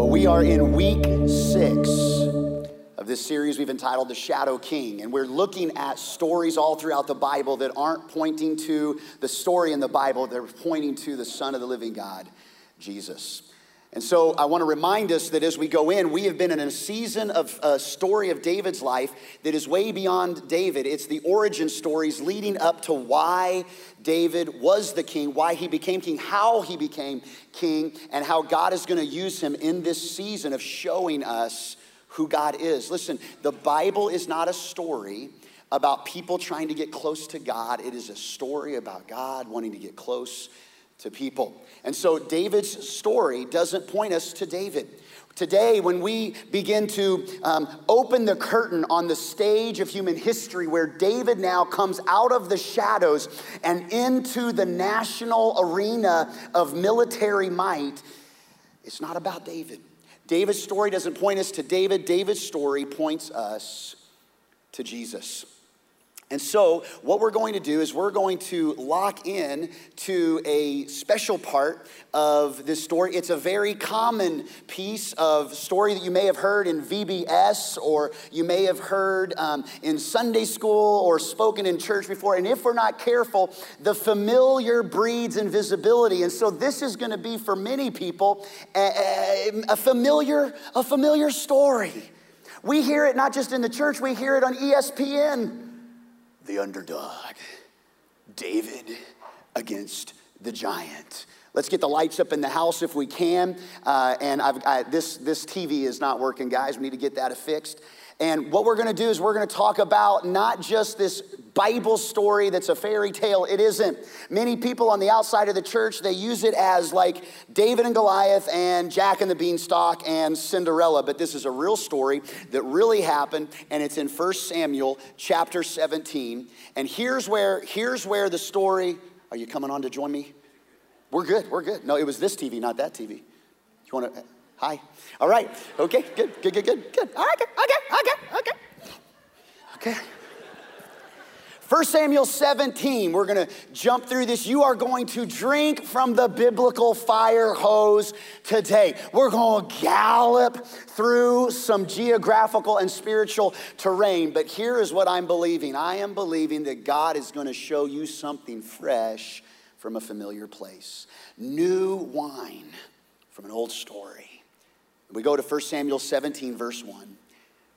Well, we are in week six of this series we've entitled The Shadow King, and we're looking at stories all throughout the Bible that aren't pointing to the story in the Bible, they're pointing to the Son of the living God, Jesus. And so I want to remind us that as we go in, we have been in a season of a story of David's life that is way beyond David. It's the origin stories leading up to why David was the king, why he became king, how he became king, and how God is going to use him in this season of showing us who God is. Listen, the Bible is not a story about people trying to get close to God, it is a story about God wanting to get close to people. And so David's story doesn't point us to David. Today, when we begin to um, open the curtain on the stage of human history, where David now comes out of the shadows and into the national arena of military might, it's not about David. David's story doesn't point us to David, David's story points us to Jesus. And so, what we're going to do is we're going to lock in to a special part of this story. It's a very common piece of story that you may have heard in VBS or you may have heard um, in Sunday school or spoken in church before. And if we're not careful, the familiar breeds invisibility. And so, this is going to be for many people a, a familiar, a familiar story. We hear it not just in the church, we hear it on ESPN the underdog, David against the giant. Let's get the lights up in the house if we can. Uh, and I, this, this TV is not working, guys. We need to get that fixed. And what we're gonna do is we're gonna talk about not just this Bible story that's a fairy tale. It isn't. Many people on the outside of the church, they use it as like David and Goliath and Jack and the Beanstalk and Cinderella. But this is a real story that really happened, and it's in 1 Samuel chapter 17. And here's where, here's where the story, are you coming on to join me? We're good, we're good. No, it was this TV, not that TV. You wanna, Hi. All right. Okay. Good. Good. Good. Good. Good. Okay. Okay. Okay. Okay. Okay. 1 Samuel 17, we're gonna jump through this. You are going to drink from the biblical fire hose today. We're gonna gallop through some geographical and spiritual terrain, but here is what I'm believing I am believing that God is gonna show you something fresh from a familiar place, new wine from an old story. We go to 1 Samuel 17, verse 1.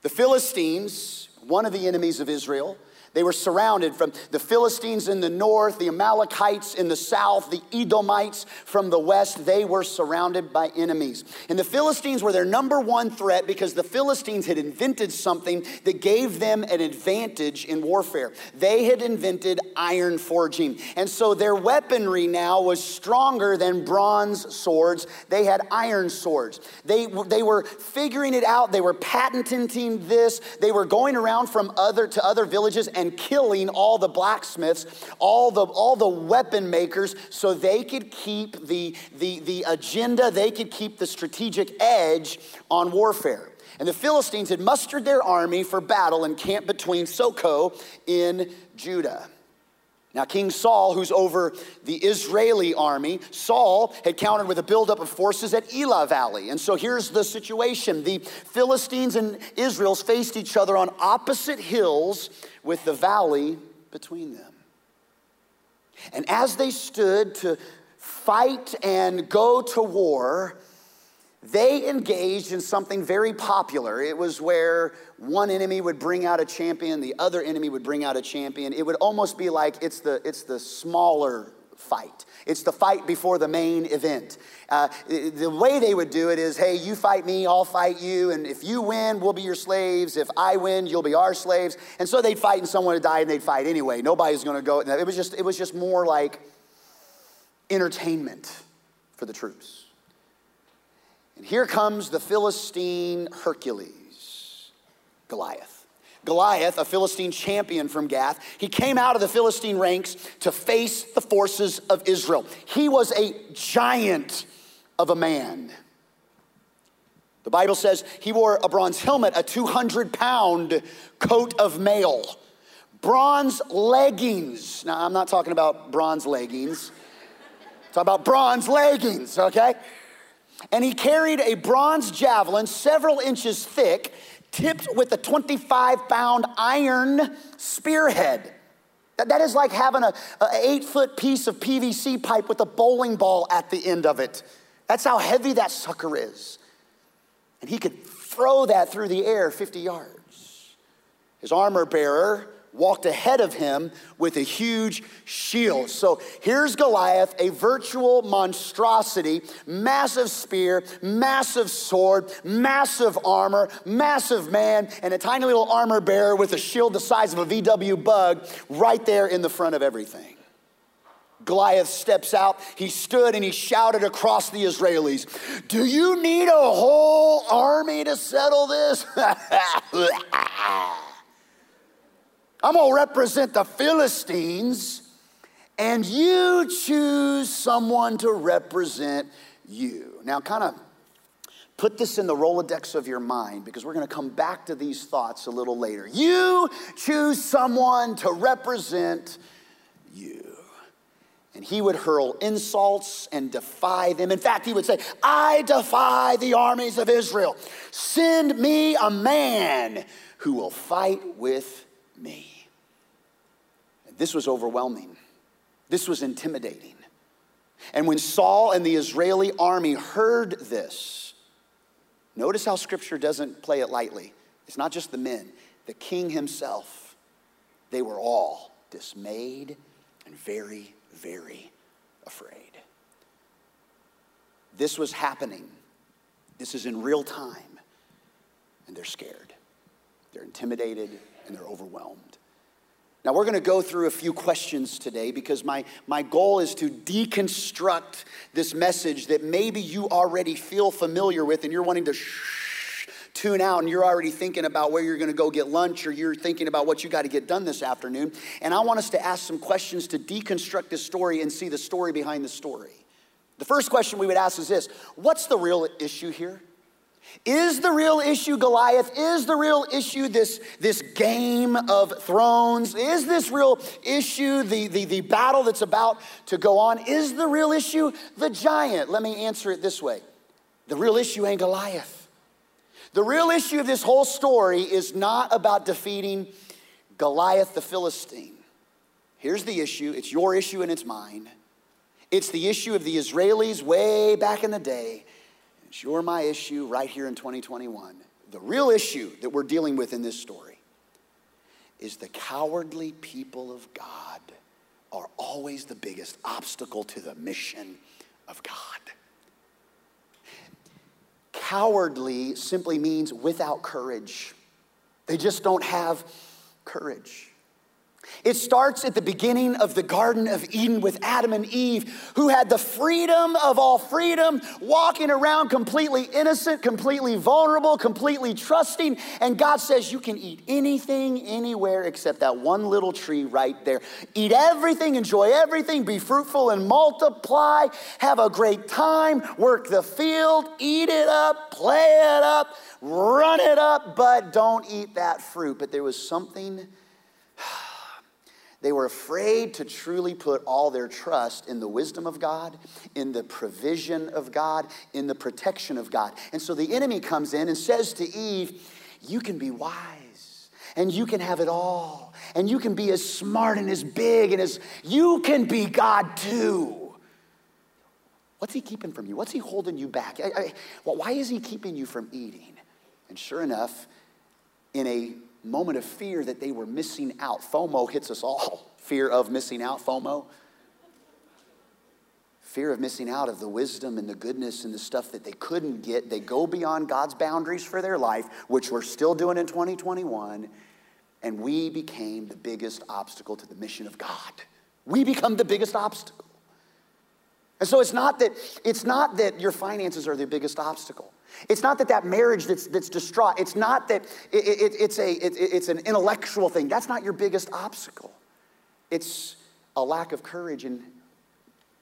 The Philistines, one of the enemies of Israel, they were surrounded from the Philistines in the north, the Amalekites in the south, the Edomites from the west. They were surrounded by enemies. And the Philistines were their number one threat because the Philistines had invented something that gave them an advantage in warfare. They had invented iron forging. And so their weaponry now was stronger than bronze swords. They had iron swords. They, they were figuring it out. They were patenting this. They were going around from other to other villages and and killing all the blacksmiths, all the, all the weapon makers, so they could keep the, the, the agenda, they could keep the strategic edge on warfare. And the Philistines had mustered their army for battle and camped between Socoh in Judah. Now, King Saul, who's over the Israeli army, Saul had countered with a buildup of forces at Elah Valley. And so here's the situation the Philistines and Israel's faced each other on opposite hills with the valley between them. And as they stood to fight and go to war, they engaged in something very popular. It was where one enemy would bring out a champion, the other enemy would bring out a champion. It would almost be like it's the, it's the smaller fight. It's the fight before the main event. Uh, the way they would do it is hey, you fight me, I'll fight you, and if you win, we'll be your slaves. If I win, you'll be our slaves. And so they'd fight and someone would die and they'd fight anyway. Nobody's gonna go. It was just, it was just more like entertainment for the troops. And here comes the Philistine Hercules, Goliath. Goliath, a Philistine champion from Gath, he came out of the Philistine ranks to face the forces of Israel. He was a giant of a man. The Bible says he wore a bronze helmet, a 200 pound coat of mail, bronze leggings. Now, I'm not talking about bronze leggings, talking about bronze leggings, okay? And he carried a bronze javelin several inches thick, tipped with a 25 pound iron spearhead. That, is like having a, a eight foot piece of PVC pipe with a bowling ball at the end of it. That's how heavy that sucker is. And he could throw that through the air 50 yards. His armor bearer walked ahead of him with a huge shield. So here's Goliath, a virtual monstrosity, massive spear, massive sword, massive armor, massive man, and a tiny little armor bearer with a shield the size of a VW bug right there in the front of everything. Goliath steps out. He stood and he shouted across the Israelis, Do you need a whole army to settle this? I'm gonna represent the Philistines, and you choose someone to represent you. Now, kind of put this in the Rolodex of your mind because we're gonna come back to these thoughts a little later. You choose someone to represent you. And he would hurl insults and defy them. In fact, he would say, I defy the armies of Israel. Send me a man who will fight with me. This was overwhelming. This was intimidating. And when Saul and the Israeli army heard this, notice how scripture doesn't play it lightly. It's not just the men, the king himself. They were all dismayed and very, very afraid. This was happening. This is in real time. And they're scared, they're intimidated, and they're overwhelmed. Now, we're going to go through a few questions today because my, my goal is to deconstruct this message that maybe you already feel familiar with and you're wanting to shh, tune out and you're already thinking about where you're going to go get lunch or you're thinking about what you got to get done this afternoon. And I want us to ask some questions to deconstruct this story and see the story behind the story. The first question we would ask is this What's the real issue here? Is the real issue Goliath? Is the real issue this, this game of thrones? Is this real issue the, the, the battle that's about to go on? Is the real issue the giant? Let me answer it this way the real issue ain't Goliath. The real issue of this whole story is not about defeating Goliath the Philistine. Here's the issue it's your issue and it's mine. It's the issue of the Israelis way back in the day your my issue right here in 2021. The real issue that we're dealing with in this story is the cowardly people of God are always the biggest obstacle to the mission of God. Cowardly simply means without courage. They just don't have courage. It starts at the beginning of the Garden of Eden with Adam and Eve, who had the freedom of all freedom, walking around completely innocent, completely vulnerable, completely trusting. And God says, You can eat anything, anywhere, except that one little tree right there. Eat everything, enjoy everything, be fruitful and multiply, have a great time, work the field, eat it up, play it up, run it up, but don't eat that fruit. But there was something they were afraid to truly put all their trust in the wisdom of God, in the provision of God, in the protection of God. And so the enemy comes in and says to Eve, You can be wise and you can have it all and you can be as smart and as big and as you can be God too. What's he keeping from you? What's he holding you back? I, I, well, why is he keeping you from eating? And sure enough, in a moment of fear that they were missing out. FOMO hits us all. Fear of missing out, FOMO. Fear of missing out of the wisdom and the goodness and the stuff that they couldn't get. They go beyond God's boundaries for their life, which we're still doing in 2021, and we became the biggest obstacle to the mission of God. We become the biggest obstacle. And so it's not that it's not that your finances are the biggest obstacle. It's not that that marriage that's, that's distraught, it's not that it, it, it's, a, it, it's an intellectual thing. That's not your biggest obstacle. It's a lack of courage in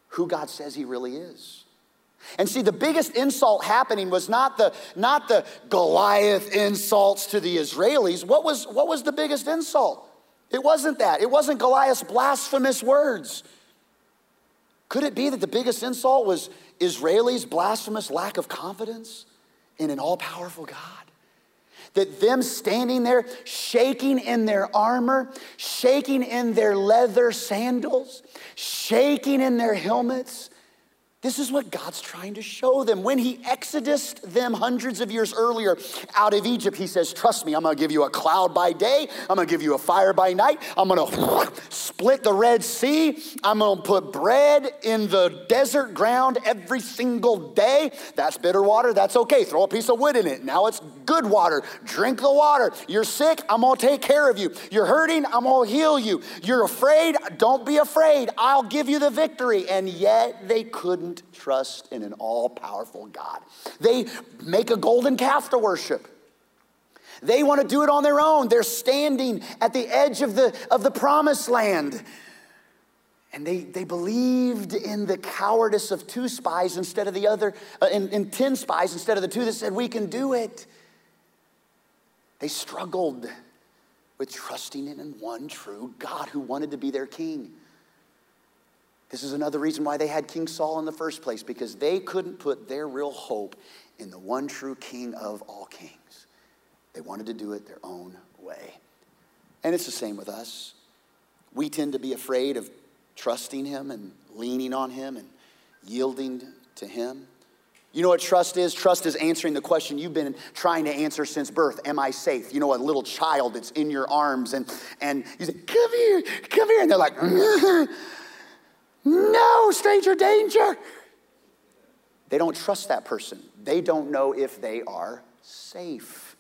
who God says He really is. And see, the biggest insult happening was not the, not the Goliath insults to the Israelis. What was, what was the biggest insult? It wasn't that. It wasn't Goliath's blasphemous words. Could it be that the biggest insult was Israelis' blasphemous lack of confidence in an all powerful God? That them standing there, shaking in their armor, shaking in their leather sandals, shaking in their helmets, this is what God's trying to show them. When He exodused them hundreds of years earlier out of Egypt, He says, Trust me, I'm gonna give you a cloud by day, I'm gonna give you a fire by night, I'm gonna split the Red Sea, I'm gonna put bread in the desert ground every single day. That's bitter water, that's okay. Throw a piece of wood in it. Now it's good water. Drink the water. You're sick, I'm gonna take care of you. You're hurting, I'm gonna heal you. You're afraid, don't be afraid. I'll give you the victory. And yet they couldn't trust in an all powerful God. They make a golden calf to worship. They want to do it on their own. They're standing at the edge of the, of the promised land. And they, they believed in the cowardice of two spies instead of the other, uh, in, in 10 spies instead of the two that said, We can do it. They struggled with trusting in one true God who wanted to be their king. This is another reason why they had King Saul in the first place, because they couldn't put their real hope in the one true King of all kings. They wanted to do it their own way. And it's the same with us. We tend to be afraid of trusting Him and leaning on Him and yielding to Him. You know what trust is? Trust is answering the question you've been trying to answer since birth Am I safe? You know, a little child that's in your arms and, and you say, Come here, come here. And they're like, mm-hmm. No, stranger danger. They don't trust that person. They don't know if they are safe.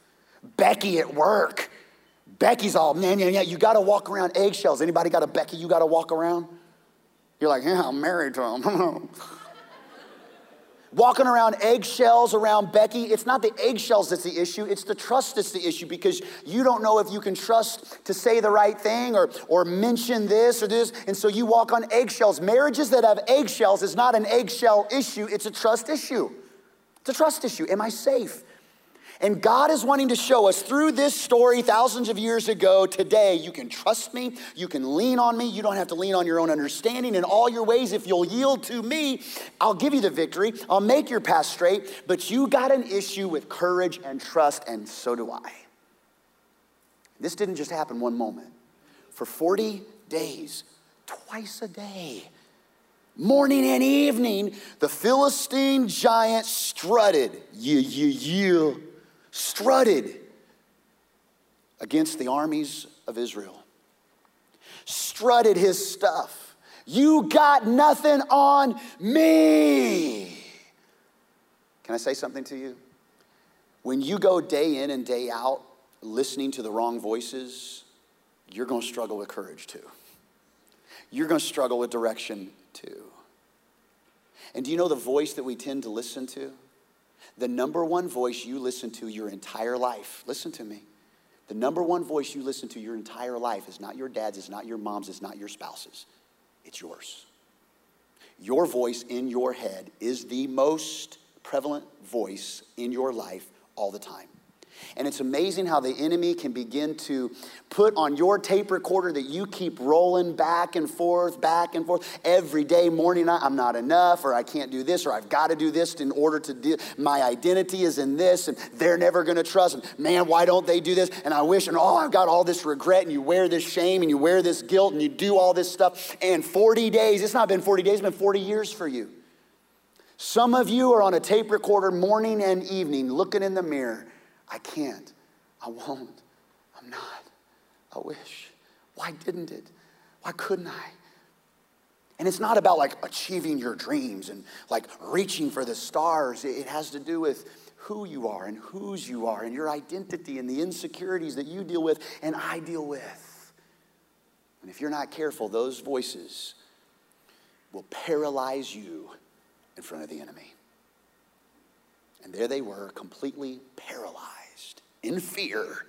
Becky at work. Becky's all, man, yeah, yeah, you gotta walk around eggshells. Anybody got a Becky you gotta walk around? You're like, yeah, I'm married to him. walking around eggshells around Becky. It's not the eggshells that's the issue, it's the trust that's the issue because you don't know if you can trust to say the right thing or, or mention this or this. And so you walk on eggshells. Marriages that have eggshells is not an eggshell issue, it's a trust issue. It's a trust issue. Am I safe? And God is wanting to show us through this story thousands of years ago, today, you can trust me, you can lean on me, you don't have to lean on your own understanding in all your ways. If you'll yield to me, I'll give you the victory, I'll make your path straight. But you got an issue with courage and trust, and so do I. This didn't just happen one moment. For 40 days, twice a day, morning and evening, the Philistine giant strutted. Yeah, yeah, yeah strutted against the armies of Israel, strutted his stuff. You got nothing on me. Can I say something to you? When you go day in and day out listening to the wrong voices, you're going to struggle with courage too. You're going to struggle with direction too. And do you know the voice that we tend to listen to? The number one voice you listen to your entire life, listen to me. The number one voice you listen to your entire life is not your dad's, it's not your mom's, it's not your spouse's, it's yours. Your voice in your head is the most prevalent voice in your life all the time. And it's amazing how the enemy can begin to put on your tape recorder that you keep rolling back and forth, back and forth every day, morning, night. I'm not enough, or I can't do this, or I've got to do this in order to do. My identity is in this, and they're never going to trust. And man, why don't they do this? And I wish, and oh, I've got all this regret, and you wear this shame, and you wear this guilt, and you do all this stuff. And 40 days, it's not been 40 days, it's been 40 years for you. Some of you are on a tape recorder morning and evening looking in the mirror I can't. I won't. I'm not. I wish. Why didn't it? Why couldn't I? And it's not about like achieving your dreams and like reaching for the stars. It has to do with who you are and whose you are and your identity and the insecurities that you deal with and I deal with. And if you're not careful, those voices will paralyze you in front of the enemy. And there they were, completely paralyzed in fear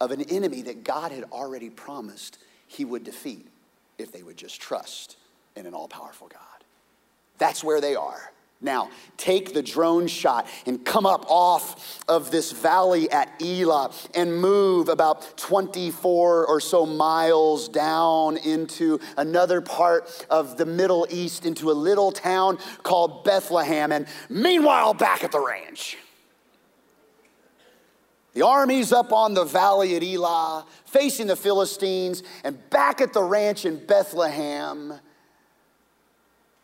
of an enemy that God had already promised he would defeat if they would just trust in an all powerful God. That's where they are. Now, take the drone shot and come up off of this valley at Elah and move about 24 or so miles down into another part of the Middle East, into a little town called Bethlehem. And meanwhile, back at the ranch, the army's up on the valley at Elah, facing the Philistines, and back at the ranch in Bethlehem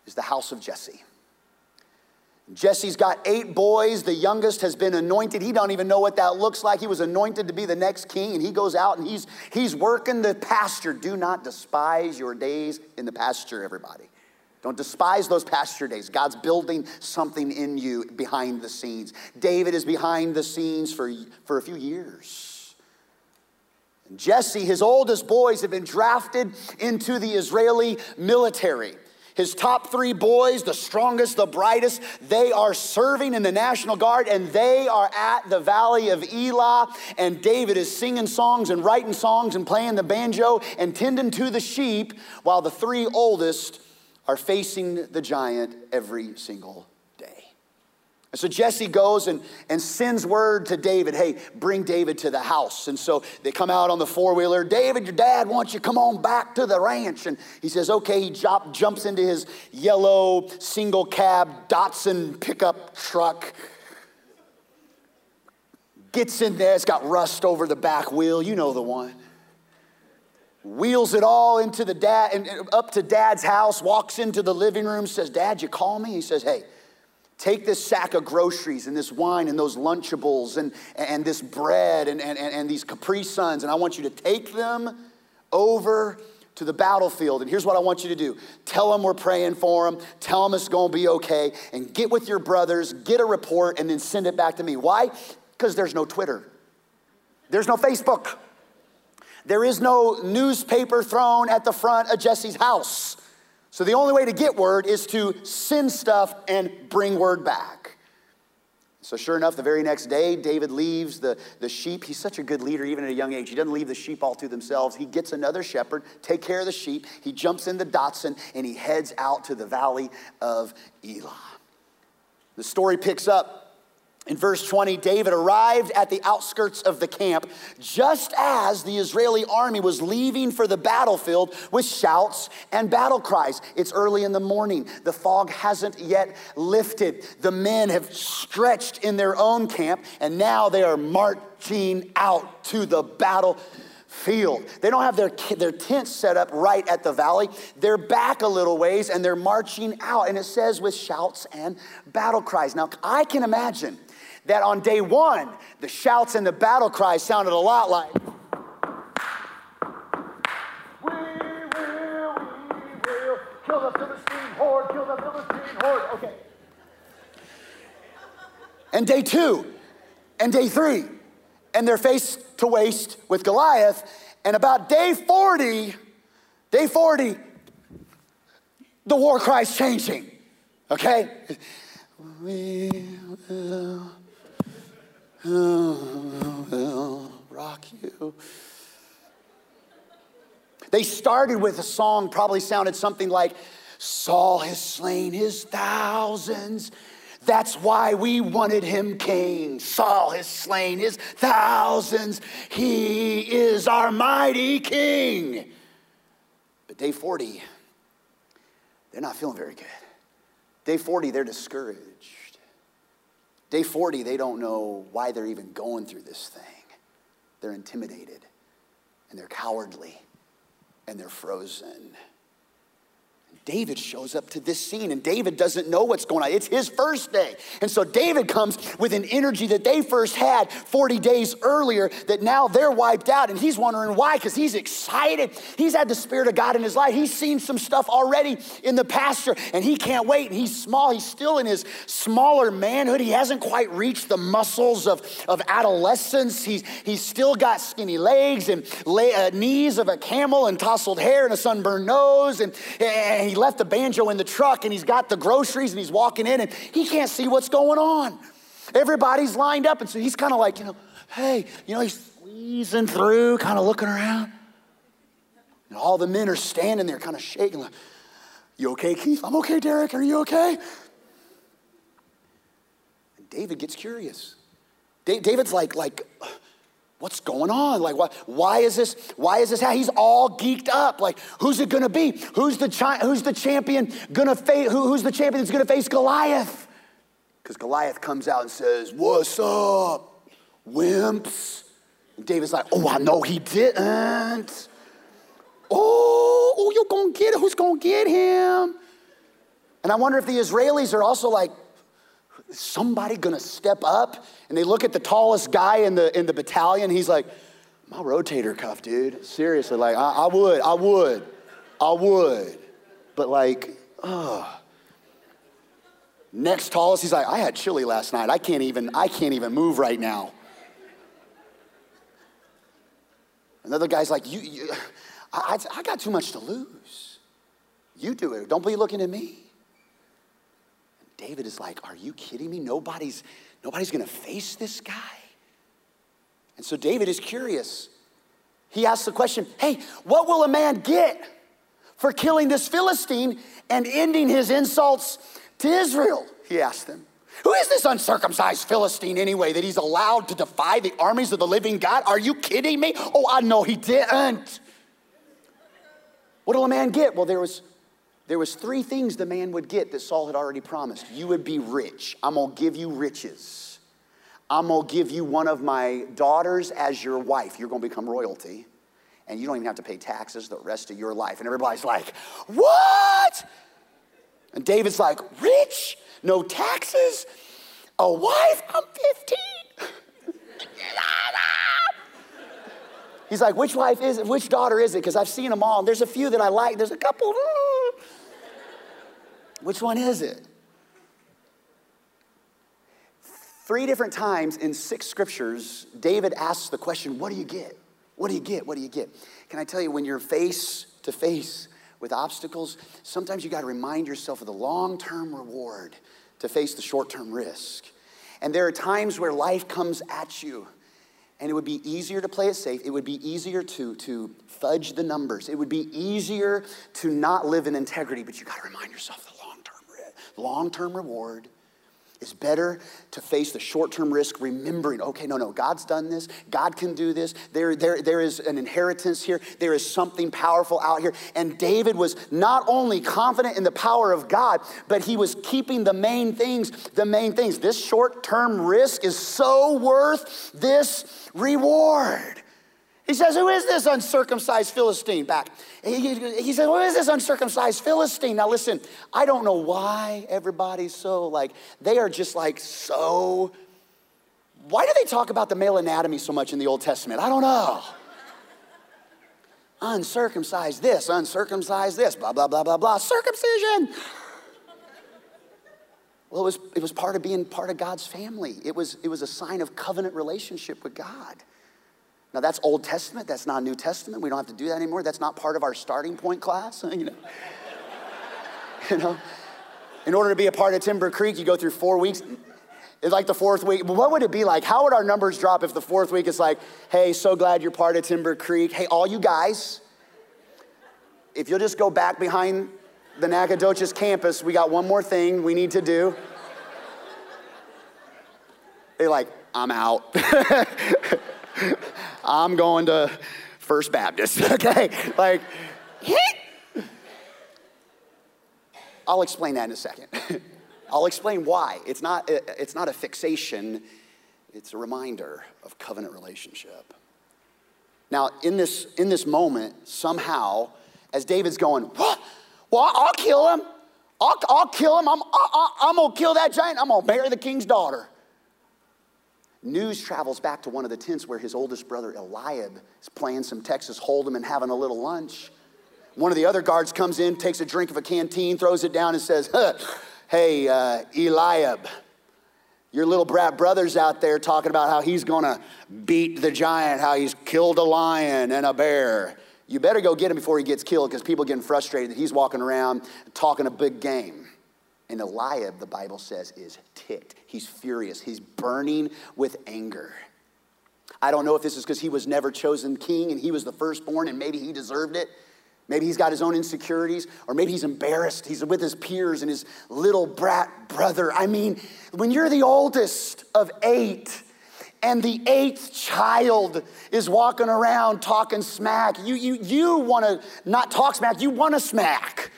is the house of Jesse. Jesse's got eight boys. The youngest has been anointed. He don't even know what that looks like. He was anointed to be the next king, and he goes out and he's he's working the pasture. Do not despise your days in the pasture, everybody. Don't despise those pasture days. God's building something in you behind the scenes. David is behind the scenes for, for a few years. And Jesse, his oldest boys, have been drafted into the Israeli military. His top three boys, the strongest, the brightest, they are serving in the National Guard and they are at the Valley of Elah. And David is singing songs and writing songs and playing the banjo and tending to the sheep while the three oldest are facing the giant every single day. and so Jesse goes and, and sends word to David, hey, bring David to the house. And so they come out on the four wheeler. David, your dad wants you come on back to the ranch. And he says, okay. He jump, jumps into his yellow single cab Datsun pickup truck. Gets in there, it's got rust over the back wheel. You know the one wheels it all into the dad and up to dad's house walks into the living room says dad you call me he says hey Take this sack of groceries and this wine and those Lunchables and, and this bread and, and, and these Capri Suns, and I want you to take them over to the battlefield. And here's what I want you to do tell them we're praying for them, tell them it's gonna be okay, and get with your brothers, get a report, and then send it back to me. Why? Because there's no Twitter, there's no Facebook, there is no newspaper thrown at the front of Jesse's house. So the only way to get word is to send stuff and bring word back. So, sure enough, the very next day, David leaves the, the sheep. He's such a good leader, even at a young age. He doesn't leave the sheep all to themselves. He gets another shepherd, take care of the sheep. He jumps in the Datsun and he heads out to the valley of Elah. The story picks up in verse 20, David arrived at the outskirts of the camp just as the Israeli army was leaving for the battlefield with shouts and battle cries. It's early in the morning. The fog hasn't yet lifted. The men have stretched in their own camp, and now they are marching out to the battle field. They don't have their, their tents set up right at the valley. They're back a little ways and they're marching out. And it says with shouts and battle cries. Now, I can imagine that on day one, the shouts and the battle cries sounded a lot like. We will, we will kill the Philistine horde, kill the Philistine horde. Okay. And day two, and day three, and they're face to waist with Goliath. And about day 40, day 40, the war cry's changing. Okay? We will will rock you. They started with a song, probably sounded something like, Saul has slain his thousands. That's why we wanted him king. Saul has slain his thousands. He is our mighty king. But day 40, they're not feeling very good. Day 40, they're discouraged. Day 40, they don't know why they're even going through this thing. They're intimidated and they're cowardly and they're frozen. David shows up to this scene and David doesn't know what's going on. It's his first day. And so David comes with an energy that they first had 40 days earlier that now they're wiped out. And he's wondering why, because he's excited. He's had the Spirit of God in his life. He's seen some stuff already in the pasture and he can't wait. And he's small. He's still in his smaller manhood. He hasn't quite reached the muscles of, of adolescence. He's, he's still got skinny legs and uh, knees of a camel and tousled hair and a sunburned nose. And, and he left the banjo in the truck and he's got the groceries and he's walking in and he can't see what's going on. Everybody's lined up. And so he's kind of like, you know, hey, you know, he's squeezing through, kind of looking around. And all the men are standing there, kind of shaking, like, you okay, Keith? I'm okay, Derek. Are you okay? And David gets curious. David's like, like, what's going on? Like, why, why is this? Why is this? How he's all geeked up. Like, who's it gonna be? Who's the chi- who's the champion gonna face? Who, who's the champion that's gonna face Goliath? Because Goliath comes out and says, "What's up, wimps?" And David's like, "Oh, I know he didn't. Oh, oh, you're gonna get it. Who's gonna get him?" And I wonder if the Israelis are also like, somebody gonna step up? And they look at the tallest guy in the, in the battalion. He's like, my rotator cuff, dude. Seriously, like, I, I would, I would, I would. But like, ugh. Next tallest, he's like, I had chili last night. I can't even, I can't even move right now. Another guy's like, you, you I, I got too much to lose. You do it. Don't be looking at me. David is like, Are you kidding me? Nobody's, nobody's gonna face this guy. And so David is curious. He asks the question Hey, what will a man get for killing this Philistine and ending his insults to Israel? He asked them. Who is this uncircumcised Philistine anyway that he's allowed to defy the armies of the living God? Are you kidding me? Oh, I know he didn't. What will a man get? Well, there was there was three things the man would get that Saul had already promised. You would be rich. I'm going to give you riches. I'm going to give you one of my daughters as your wife. You're going to become royalty. And you don't even have to pay taxes the rest of your life. And everybody's like, What? And David's like, Rich? No taxes? A wife? I'm 15. He's like, Which wife is it? Which daughter is it? Because I've seen them all. And there's a few that I like. There's a couple. Mm, Which one is it? Three different times in six scriptures, David asks the question, What do you get? What do you get? What do you get? Can I tell you, when you're face to face with obstacles, sometimes you got to remind yourself of the long term reward to face the short term risk. And there are times where life comes at you and it would be easier to play it safe. It would be easier to, to fudge the numbers. It would be easier to not live in integrity, but you got to remind yourself long term reward. It's better to face the short term risk, remembering, okay, no, no, God's done this. God can do this. There, there, there is an inheritance here. There is something powerful out here. And David was not only confident in the power of God, but he was keeping the main things, the main things. This short term risk is so worth this reward. He says, Who is this uncircumcised Philistine? Back. He, he said, Who is this uncircumcised Philistine? Now, listen, I don't know why everybody's so like, they are just like so. Why do they talk about the male anatomy so much in the Old Testament? I don't know. uncircumcised this, uncircumcised this, blah, blah, blah, blah, blah. Circumcision. Well, it was, it was part of being part of God's family. It was, it was a sign of covenant relationship with God. Now, that's Old Testament, that's not New Testament. We don't have to do that anymore. That's not part of our starting point class. you know? you know? In order to be a part of Timber Creek, you go through four weeks. It's like the fourth week. What would it be like? How would our numbers drop if the fourth week is like, hey, so glad you're part of Timber Creek. Hey, all you guys, if you'll just go back behind the Nacogdoches campus, we got one more thing we need to do. They're like, I'm out. I'm going to First Baptist, okay? Like, I'll explain that in a second. I'll explain why. It's not, uh, it's not a fixation, it's a reminder of covenant relationship. Now, in this, in this moment, somehow, as David's going, what? Well, I'll kill him. I'll, I'll kill him. I'm, I, I'm going to kill that giant. I'm to marry the king's daughter. News travels back to one of the tents where his oldest brother Eliab is playing some Texas Hold'em and having a little lunch. One of the other guards comes in, takes a drink of a canteen, throws it down, and says, Hey, uh, Eliab, your little brat brother's out there talking about how he's gonna beat the giant, how he's killed a lion and a bear. You better go get him before he gets killed because people are getting frustrated that he's walking around talking a big game. And Eliab, the Bible says, is ticked. He's furious. He's burning with anger. I don't know if this is because he was never chosen king and he was the firstborn and maybe he deserved it. Maybe he's got his own insecurities, or maybe he's embarrassed. He's with his peers and his little brat brother. I mean, when you're the oldest of eight, and the eighth child is walking around talking smack, you, you, you want to not talk smack, you want to smack.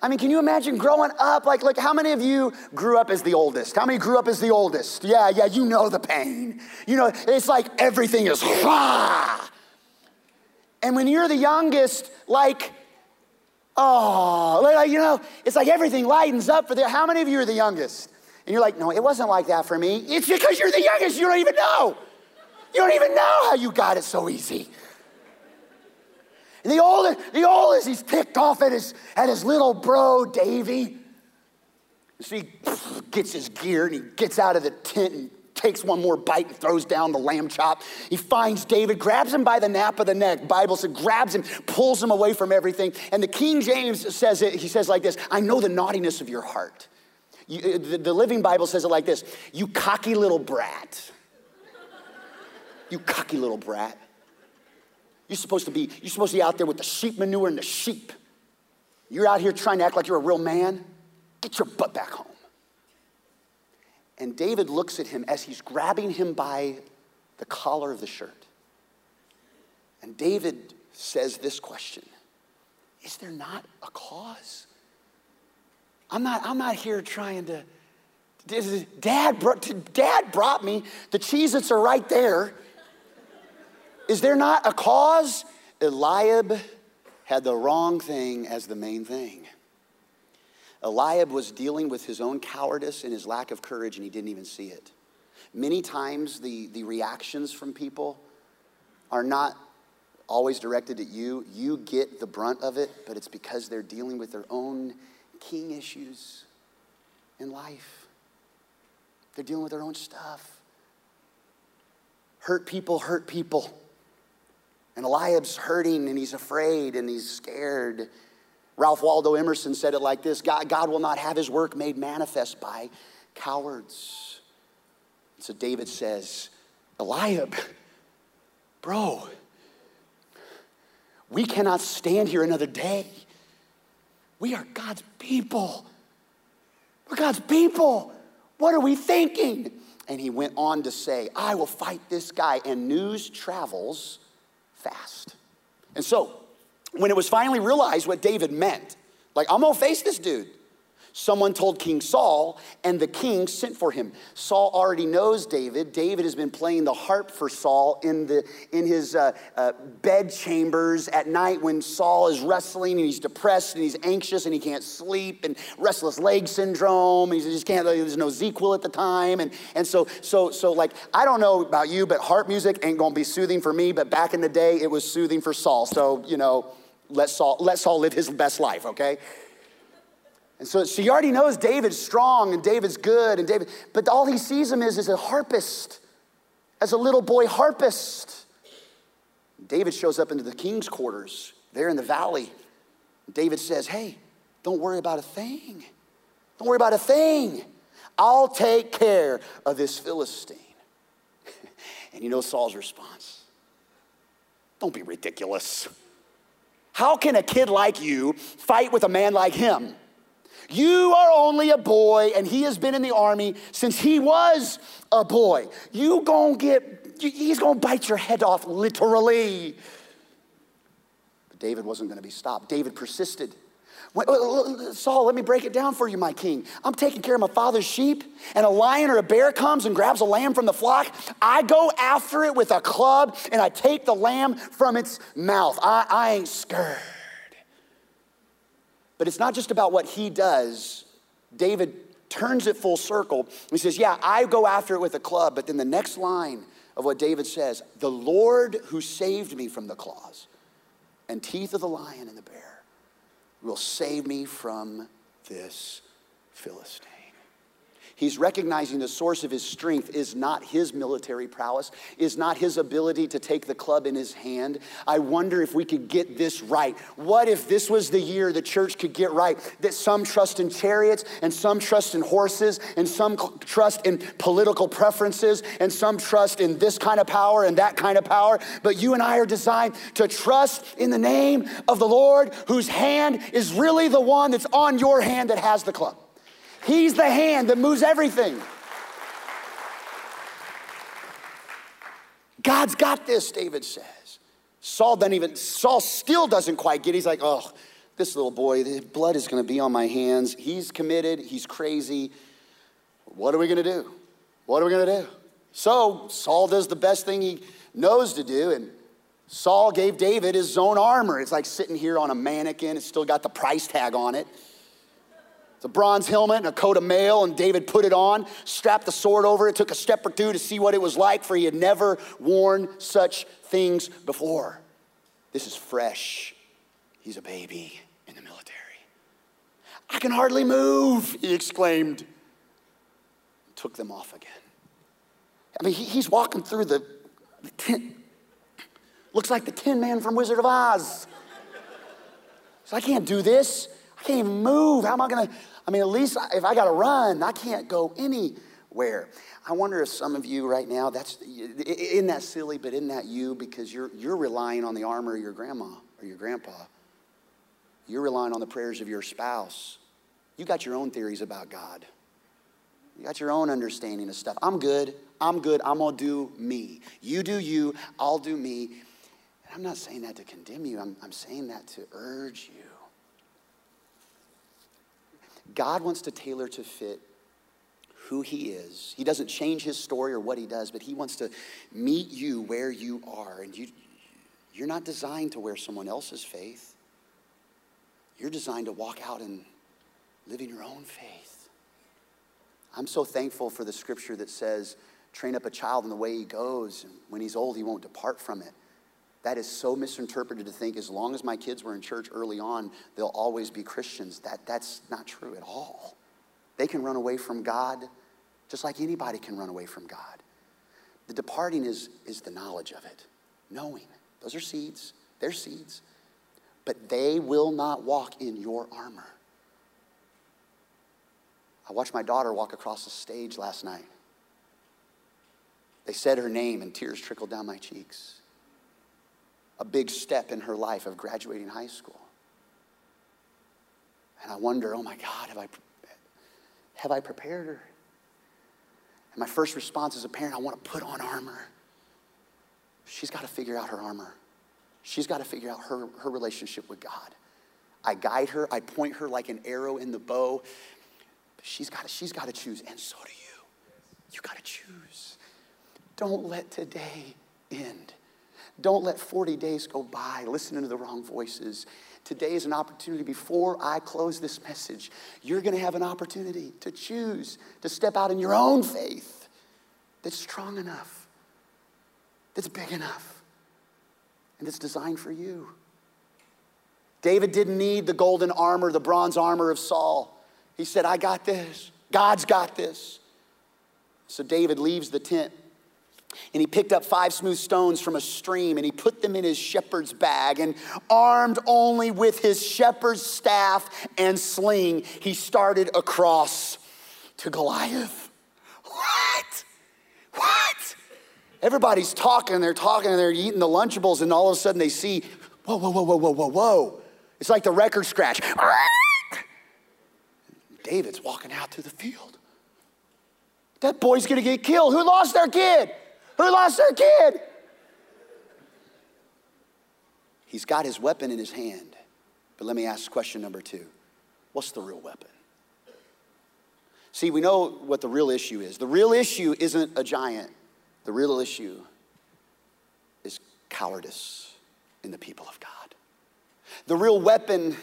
I mean, can you imagine growing up? Like, like, how many of you grew up as the oldest? How many grew up as the oldest? Yeah, yeah, you know the pain. You know, it's like everything is rah. And when you're the youngest, like, oh, like, you know, it's like everything lightens up for the. How many of you are the youngest? And you're like, no, it wasn't like that for me. It's because you're the youngest. You don't even know. You don't even know how you got it so easy. And the oldest, the oldest, he's ticked off at his, at his little bro, Davy. So he gets his gear and he gets out of the tent and takes one more bite and throws down the lamb chop. He finds David, grabs him by the nape of the neck. Bible says, grabs him, pulls him away from everything. And the King James says it, he says like this, I know the naughtiness of your heart. You, uh, the, the Living Bible says it like this, you cocky little brat. You cocky little brat. You're supposed to be, you're supposed to be out there with the sheep manure and the sheep. You're out here trying to act like you're a real man. Get your butt back home. And David looks at him as he's grabbing him by the collar of the shirt. And David says this question Is there not a cause? I'm not, I'm not here trying to. Dad brought, Dad brought me. The Cheez Its are right there. Is there not a cause? Eliab had the wrong thing as the main thing. Eliab was dealing with his own cowardice and his lack of courage, and he didn't even see it. Many times, the, the reactions from people are not always directed at you. You get the brunt of it, but it's because they're dealing with their own king issues in life. They're dealing with their own stuff. Hurt people hurt people. And Eliab's hurting and he's afraid and he's scared Ralph Waldo Emerson said it like this God, God will not have his work made manifest by cowards. so David says, Eliab, bro, we cannot stand here another day. We are God's people. We're God's people. What are we thinking? And he went on to say, I will fight this guy. And news travels fast. And so, when it was finally realized what David meant, like, I'm gonna face this dude. Someone told King Saul, and the king sent for him. Saul already knows David. David has been playing the harp for Saul in, the, in his uh, uh, bed chambers at night when Saul is wrestling and he's depressed and he's anxious and he can't sleep and restless leg syndrome. He just can't, there's no ZzzQuil at the time. And, and so, so, so, like, I don't know about you, but harp music ain't gonna be soothing for me, but back in the day, it was soothing for Saul. So, you know, let Saul, let Saul live his best life, okay? And so she already knows David's strong and David's good and David, but all he sees him is as a harpist, as a little boy harpist. David shows up into the king's quarters there in the valley. David says, Hey, don't worry about a thing. Don't worry about a thing. I'll take care of this Philistine. and you know Saul's response? Don't be ridiculous. How can a kid like you fight with a man like him? You are only a boy, and he has been in the army since he was a boy. You gonna get, he's gonna bite your head off literally. But David wasn't gonna be stopped. David persisted. Saul, let me break it down for you, my king. I'm taking care of my father's sheep, and a lion or a bear comes and grabs a lamb from the flock. I go after it with a club and I take the lamb from its mouth. I, I ain't scared. But it's not just about what he does. David turns it full circle. He says, Yeah, I go after it with a club. But then the next line of what David says the Lord who saved me from the claws and teeth of the lion and the bear will save me from this Philistine. He's recognizing the source of his strength is not his military prowess, is not his ability to take the club in his hand. I wonder if we could get this right. What if this was the year the church could get right? That some trust in chariots, and some trust in horses, and some trust in political preferences, and some trust in this kind of power and that kind of power. But you and I are designed to trust in the name of the Lord, whose hand is really the one that's on your hand that has the club. He's the hand that moves everything. God's got this, David says. Saul doesn't even, Saul still doesn't quite get it. He's like, oh, this little boy, the blood is gonna be on my hands. He's committed, he's crazy. What are we gonna do? What are we gonna do? So Saul does the best thing he knows to do, and Saul gave David his own armor. It's like sitting here on a mannequin, it's still got the price tag on it. It's a bronze helmet and a coat of mail, and David put it on, strapped the sword over it, took a step or two to see what it was like, for he had never worn such things before. This is fresh. He's a baby in the military. I can hardly move, he exclaimed. Took them off again. I mean, he's walking through the, the tent. Looks like the Tin Man from Wizard of Oz. So I can't do this. I can't even move. How am I going to? I mean, at least if I got to run, I can't go anywhere. I wonder if some of you right now, that's in that silly, but in that you because you're you're relying on the armor of your grandma or your grandpa. You're relying on the prayers of your spouse. You got your own theories about God. You got your own understanding of stuff. I'm good. I'm good. I'm gonna do me. You do you. I'll do me. And I'm not saying that to condemn you. I'm, I'm saying that to urge you God wants to tailor to fit who he is. He doesn't change his story or what he does, but he wants to meet you where you are. And you, you're not designed to wear someone else's faith. You're designed to walk out and live in your own faith. I'm so thankful for the scripture that says, train up a child in the way he goes, and when he's old, he won't depart from it. That is so misinterpreted to think as long as my kids were in church early on, they'll always be Christians. That, that's not true at all. They can run away from God just like anybody can run away from God. The departing is, is the knowledge of it, knowing. Those are seeds, they're seeds. But they will not walk in your armor. I watched my daughter walk across the stage last night. They said her name, and tears trickled down my cheeks a big step in her life of graduating high school. And I wonder, oh my God, have I, have I prepared her? And my first response as a parent, I want to put on armor. She's got to figure out her armor. She's got to figure out her, her relationship with God. I guide her, I point her like an arrow in the bow. But she's got to, she's got to choose, and so do you. You got to choose. Don't let today end don't let 40 days go by listening to the wrong voices. Today is an opportunity. Before I close this message, you're going to have an opportunity to choose to step out in your own faith that's strong enough, that's big enough, and that's designed for you. David didn't need the golden armor, the bronze armor of Saul. He said, I got this. God's got this. So David leaves the tent and he picked up five smooth stones from a stream and he put them in his shepherd's bag. And armed only with his shepherd's staff and sling, he started across to Goliath. What? What? Everybody's talking, they're talking, and they're eating the Lunchables, and all of a sudden they see, whoa, whoa, whoa, whoa, whoa, whoa, whoa. It's like the record scratch. David's walking out to the field. That boy's gonna get killed. Who lost their kid? Who lost their kid? He's got his weapon in his hand. But let me ask question number two What's the real weapon? See, we know what the real issue is. The real issue isn't a giant, the real issue is cowardice in the people of God. The real weapon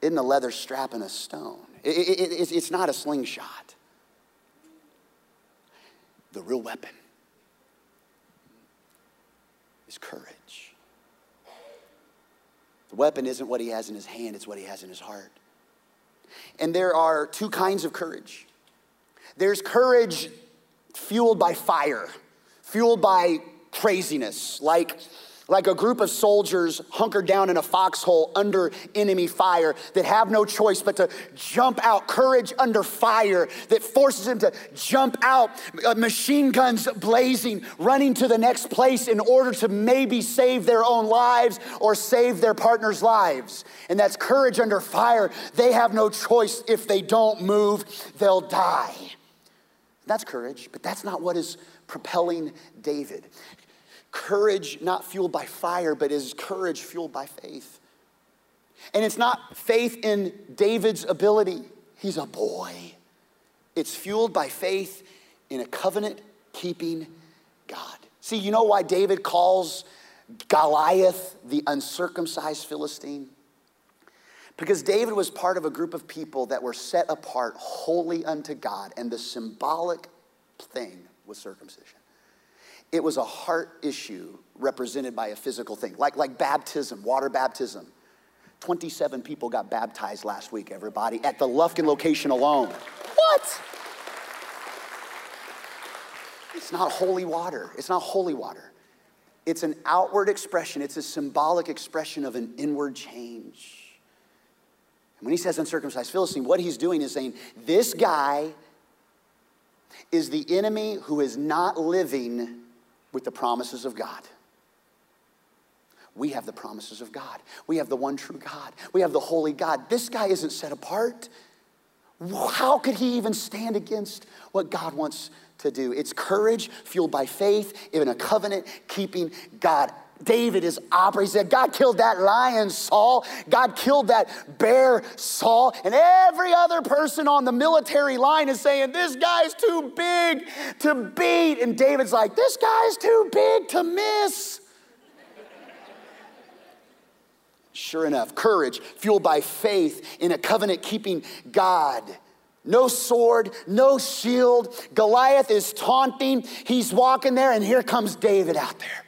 isn't a leather strap and a stone, it, it, it, it's not a slingshot. The real weapon is courage. The weapon isn't what he has in his hand, it's what he has in his heart. And there are two kinds of courage. There's courage fueled by fire, fueled by craziness, like like a group of soldiers hunkered down in a foxhole under enemy fire that have no choice but to jump out. Courage under fire that forces them to jump out, uh, machine guns blazing, running to the next place in order to maybe save their own lives or save their partner's lives. And that's courage under fire. They have no choice. If they don't move, they'll die. That's courage, but that's not what is propelling David. Courage not fueled by fire, but is courage fueled by faith. And it's not faith in David's ability, he's a boy. It's fueled by faith in a covenant keeping God. See, you know why David calls Goliath the uncircumcised Philistine? Because David was part of a group of people that were set apart wholly unto God, and the symbolic thing was circumcision. It was a heart issue represented by a physical thing, like, like baptism, water baptism. 27 people got baptized last week, everybody, at the Lufkin location alone. What? It's not holy water. It's not holy water. It's an outward expression, it's a symbolic expression of an inward change. And when he says uncircumcised Philistine, what he's doing is saying, this guy is the enemy who is not living with the promises of God. We have the promises of God. We have the one true God. We have the holy God. This guy isn't set apart. How could he even stand against what God wants to do? It's courage fueled by faith in a covenant keeping God. David is operating. He said, God killed that lion, Saul. God killed that bear, Saul. And every other person on the military line is saying, This guy's too big to beat. And David's like, This guy's too big to miss. Sure enough, courage fueled by faith in a covenant keeping God. No sword, no shield. Goliath is taunting. He's walking there, and here comes David out there.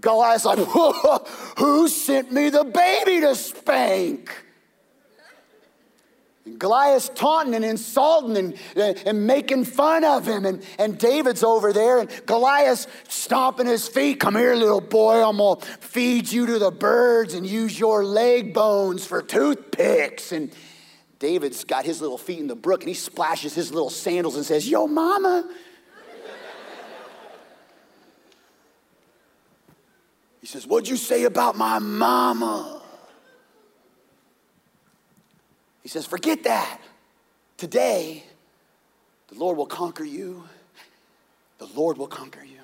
Goliath's like, Who sent me the baby to spank? And Goliath's taunting and insulting and, and making fun of him. And, and David's over there, and Goliath's stomping his feet. Come here, little boy. I'm going to feed you to the birds and use your leg bones for toothpicks. And David's got his little feet in the brook, and he splashes his little sandals and says, Yo, mama, He says, What'd you say about my mama? He says, Forget that. Today, the Lord will conquer you. The Lord will conquer you.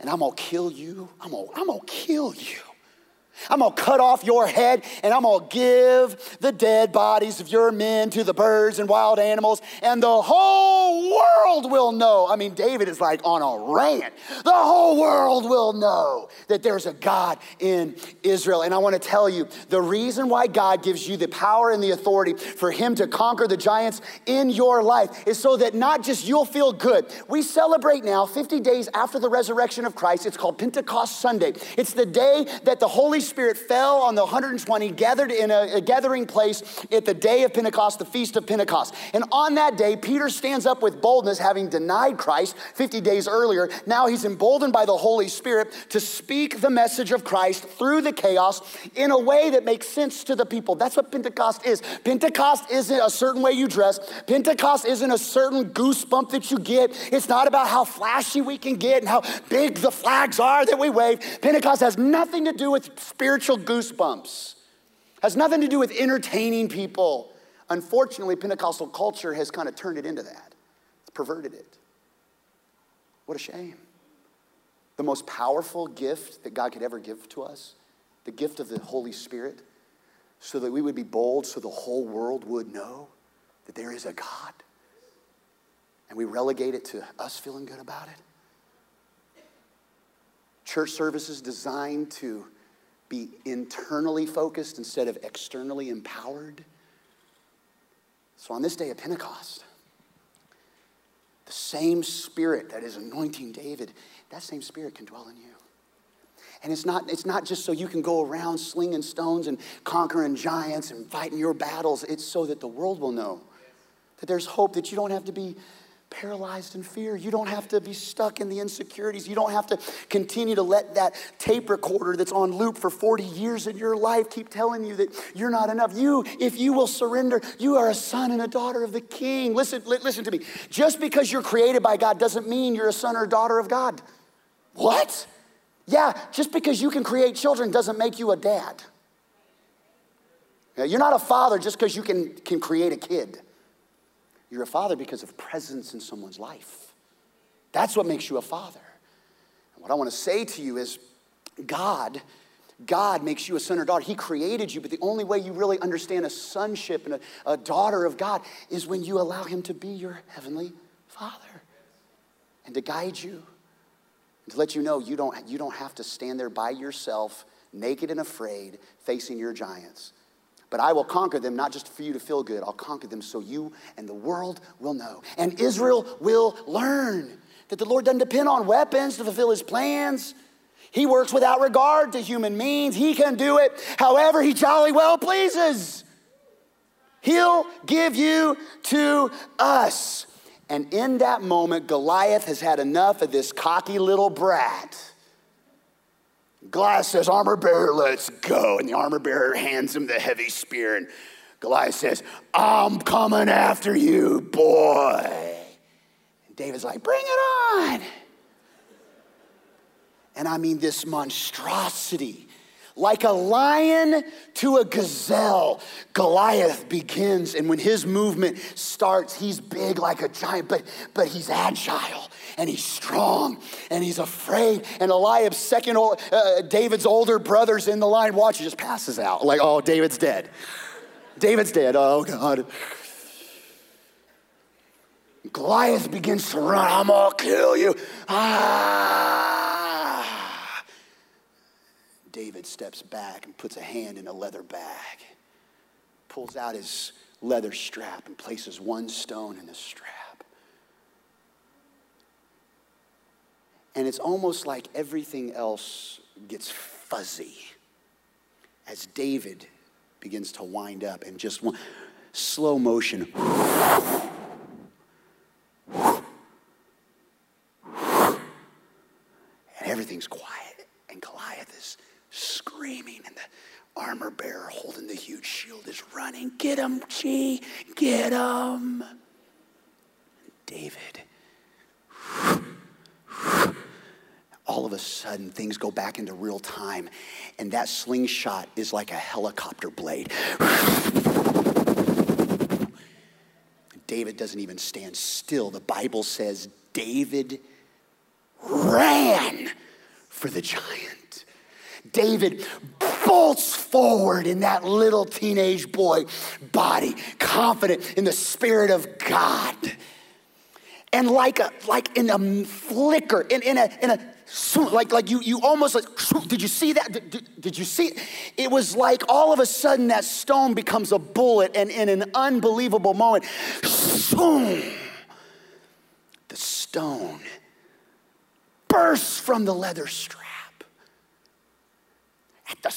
And I'm gonna kill you. I'm gonna, I'm gonna kill you. I'm gonna cut off your head and I'm gonna give the dead bodies of your men to the birds and wild animals, and the whole world will know. I mean, David is like on a rant. The whole world will know that there's a God in Israel. And I wanna tell you the reason why God gives you the power and the authority for Him to conquer the giants in your life is so that not just you'll feel good. We celebrate now 50 days after the resurrection of Christ. It's called Pentecost Sunday. It's the day that the Holy Spirit fell on the 120 gathered in a, a, gathering place at the day of Pentecost, the feast of Pentecost. And on that day, Peter stands up with boldness, having denied Christ 50 days earlier. Now he's emboldened by the Holy Spirit to speak the message of Christ through the chaos in a way that makes sense to the people. That's what Pentecost is. Pentecost isn't a certain way you dress, Pentecost isn't a certain goosebump that you get. It's not about how flashy we can get and how big the flags are that we wave. Pentecost has nothing to do with spiritual goosebumps. Has nothing to do with entertaining people. Unfortunately, Pentecostal culture has kind of turned it into that. It's perverted it. What a shame. The most powerful gift that God could ever give to us, the gift of the Holy Spirit, so that we would be bold, so the whole world would know that there is a God. And we relegate it to us feeling good about it. Church services designed to be internally focused instead of externally empowered. So on this day of Pentecost, the same spirit that is anointing David, that same spirit can dwell in you. And it's not, it's not just so you can go around slinging stones and conquering giants and fighting your battles. It's so that the world will know That there's hope, that you don't have to be paralyzed in fear. You don't have to be stuck in the insecurities. You don't have to continue to let that tape recorder that's on loop for 40 years in your life keep telling you that you're not enough. You, if you will surrender, you are a son and a daughter of the king. Listen, listen to me. Just because you're created by God doesn't mean you're a son or a daughter of God. What? Yeah, just because you can create children doesn't make you a dad. You're not a father just because you can, can create a kid. You're a father because of presence in someone's life. That's what makes you a father. And what I want to say to you is God, God makes you a son or daughter. He created you, but the only way you really understand a sonship and a, a daughter of God is when you allow Him to be your heavenly Father and to guide you and to let you know you don't, you don't have to stand there by yourself, naked and afraid, facing your giants. But I will conquer them, not just for you to feel good. I'll conquer them so you and the world will know. And Israel will learn that the Lord doesn't depend on weapons to fulfill his plans. He works without regard to human means. He can do it however he jolly well pleases. He'll give you to us. And in that moment, Goliath has had enough of this cocky little brat Goliath says, Armor bearer, let's go. And the armor bearer hands him the heavy spear. And Goliath says, I'm coming after you, boy. And David's like, Bring it on. And I mean, this monstrosity, like a lion to a gazelle, Goliath begins. And when his movement starts, he's big like a giant, but, but he's agile and he's strong and he's afraid. And Eliab's second, uh, David's older brother's in the line Watch, he just passes out. Like, oh, David's dead. David's dead. Oh, God. Goliath begins to run. I'm gonna kill you. Ah. David steps back and puts a hand in a leather bag, pulls out his leather strap and places one stone in the strap. And it's almost like everything else gets fuzzy as David begins to wind up and just one, slow motion. And everything's quiet, and Goliath is screaming, and the armor bearer holding the huge shield is running. Get him, G, get him. David all of a sudden things go back into real time and that slingshot is like a helicopter blade. David doesn't even stand still. The bible says david ran for the giant. David bolts forward in that little teenage boy body confident in the spirit of god. And like a like in a flicker in, in a in a like, like you, you almost like, did you see that? Did, did, you see it? It was like all of a sudden that stone becomes a bullet, and in an unbelievable moment, the stone bursts from the leather strap at, the,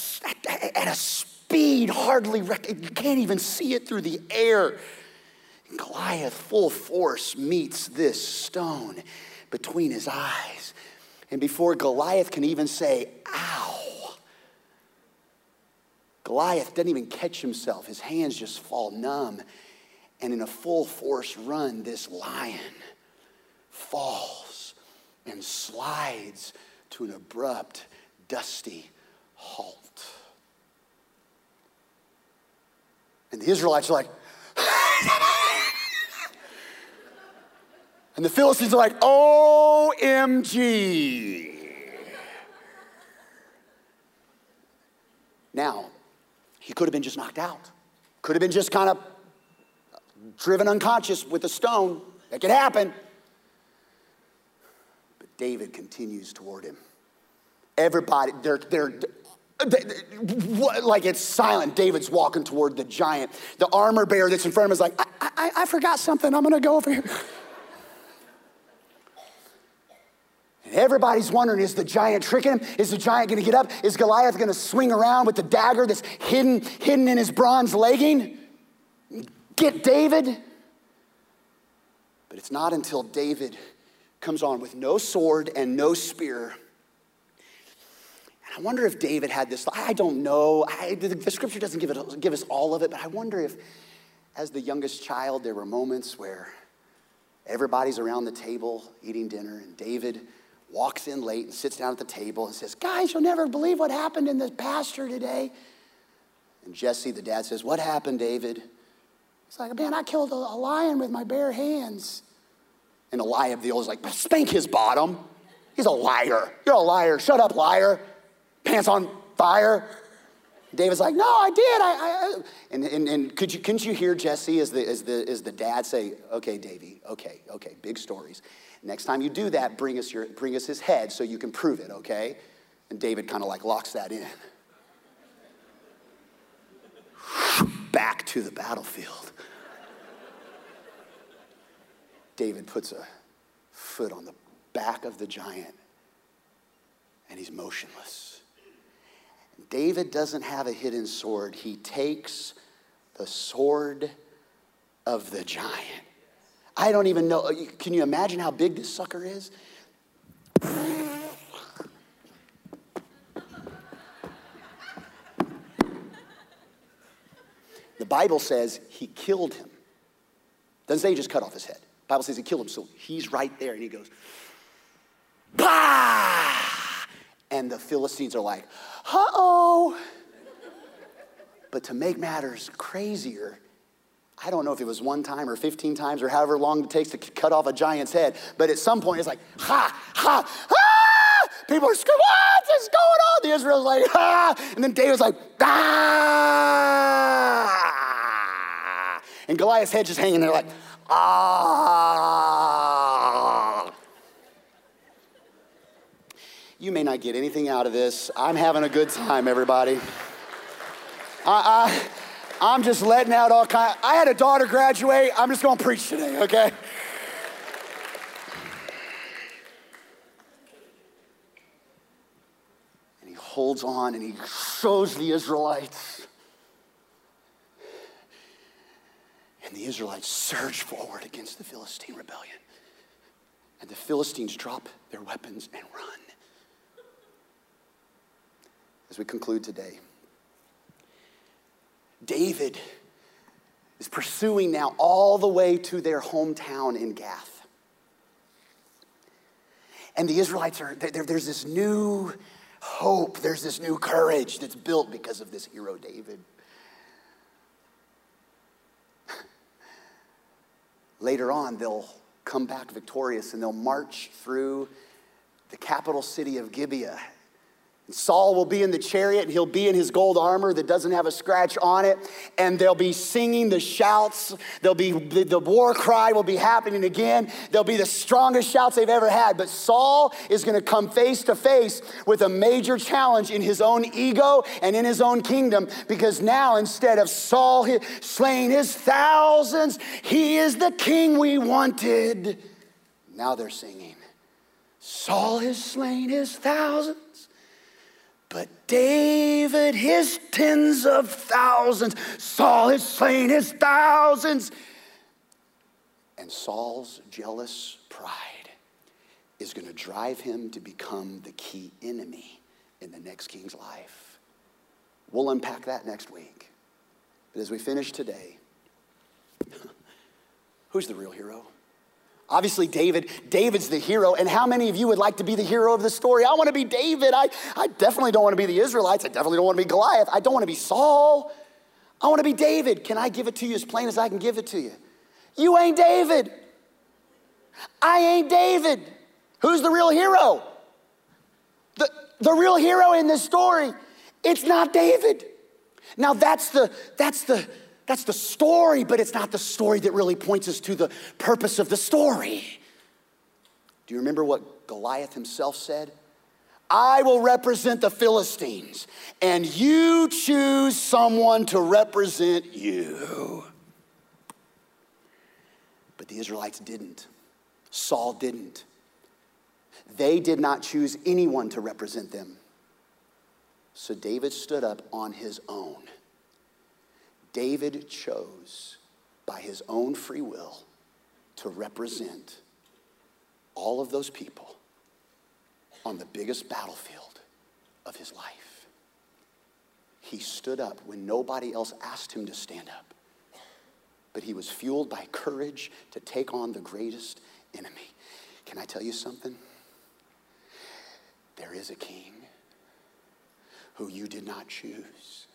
at, at a speed hardly, rec- you can't even see it through the air. Goliath, full force, meets this stone between his eyes. And before Goliath can even say, ow, Goliath doesn't even catch himself. His hands just fall numb. And in a full force run, this lion falls and slides to an abrupt, dusty halt. And the Israelites are like, And the Philistines are like, OMG. Now, he could have been just knocked out, could have been just kind of driven unconscious with a stone. That could happen. But David continues toward him. Everybody, they're, they're, they, like it's silent. David's walking toward the giant. The armor bearer that's in front of him is like, I, I, I forgot something. I'm going to go over here. And everybody's wondering is the giant tricking him? Is the giant going to get up? Is Goliath going to swing around with the dagger that's hidden, hidden in his bronze legging? Get David? But it's not until David comes on with no sword and no spear. And I wonder if David had this, I don't know. I, the, the, scripture doesn't give, it, give us all of it, but I wonder if, as the youngest child, there were moments where everybody's around the table eating dinner, and David walks in late and sits down at the table and says, Guys, you'll never believe what happened in the pasture today. And Jesse, the dad, says, What happened, David? He's like, Man, I killed a, a lion with my bare hands. And Eliab the old is like, Spank his bottom. He's a liar. You're a liar. Shut up, liar. Pants on fire. David's like, no, I did. I, I and, and, and could you, couldn't you hear Jesse as the, as, the, as the dad say, okay, Davy, okay, okay, big stories. Next time you do that, bring us, your, bring us his head so you can prove it, okay? And David kind of like locks that in. Back to the battlefield. David puts a foot on the back of the giant and he's motionless. David doesn't have a hidden sword, he takes the sword of the giant. I don't even know. Can you imagine how big this sucker is? The Bible says he killed him. Doesn't say he just cut off his head. The Bible says he killed him. So he's right there and he goes, bah! And the Philistines are like, uh oh. But to make matters crazier, I don't know if it was one time or 15 times or however long it takes to cut off a giant's head, but at some point it's like, ha, ha, ha! People are screaming, what's going on? The Israel's like, ha! And then David's like, ah! And Goliath's head just hanging there like, ah! You may not get anything out of this. I'm having a good time, everybody. I I'm just letting out all kind. I had a daughter graduate. I'm just going to preach today, okay? And he holds on and he shows the Israelites. And the Israelites surge forward against the Philistine rebellion. And the Philistines drop their weapons and run. As we conclude today, David is pursuing now all the way to their hometown in Gath. And the Israelites are, there's this new hope, there's this new courage that's built because of this hero, David. Later on, they'll come back victorious and they'll march through the capital city of Gibeah Saul will be in the chariot he'll be in his gold armor that doesn't have a scratch on it. And they'll be singing the shouts. There'll be the, the, war cry will be happening again. They'll be the strongest shouts they've ever had. But Saul is going to come face to face with a major challenge in his own ego and in his own kingdom because now instead of Saul slaying his thousands, he is the king we wanted. Now they're singing, Saul has slain his thousands but David, his tens of thousands, Saul has slain his thousands. And Saul's jealous pride is going to drive him to become the key enemy in the next king's life. We'll unpack that next week. But as we finish today, who's the real hero? Obviously, David, David's the hero. And how many of you would like to be the hero of the story? I want to be David. I, I definitely don't want to be the Israelites. I definitely don't want to be Goliath. I don't want to be Saul. I want to be David. Can I give it to you as plain as I can give it to you? You ain't David. I ain't David. Who's the real hero? The, the real hero in this story, it's not David. Now that's the that's the that's the story, but it's not the story that really points us to the purpose of the story. Do you remember what Goliath himself said? I will represent the Philistines, and you choose someone to represent you. But the Israelites didn't. Saul didn't. They did not choose anyone to represent them. So David stood up on his own. David chose by his own free will to represent all of those people on the biggest battlefield of his life. He stood up when nobody else asked him to stand up, but he was fueled by courage to take on the greatest enemy. Can I tell you something? There is a king who you did not choose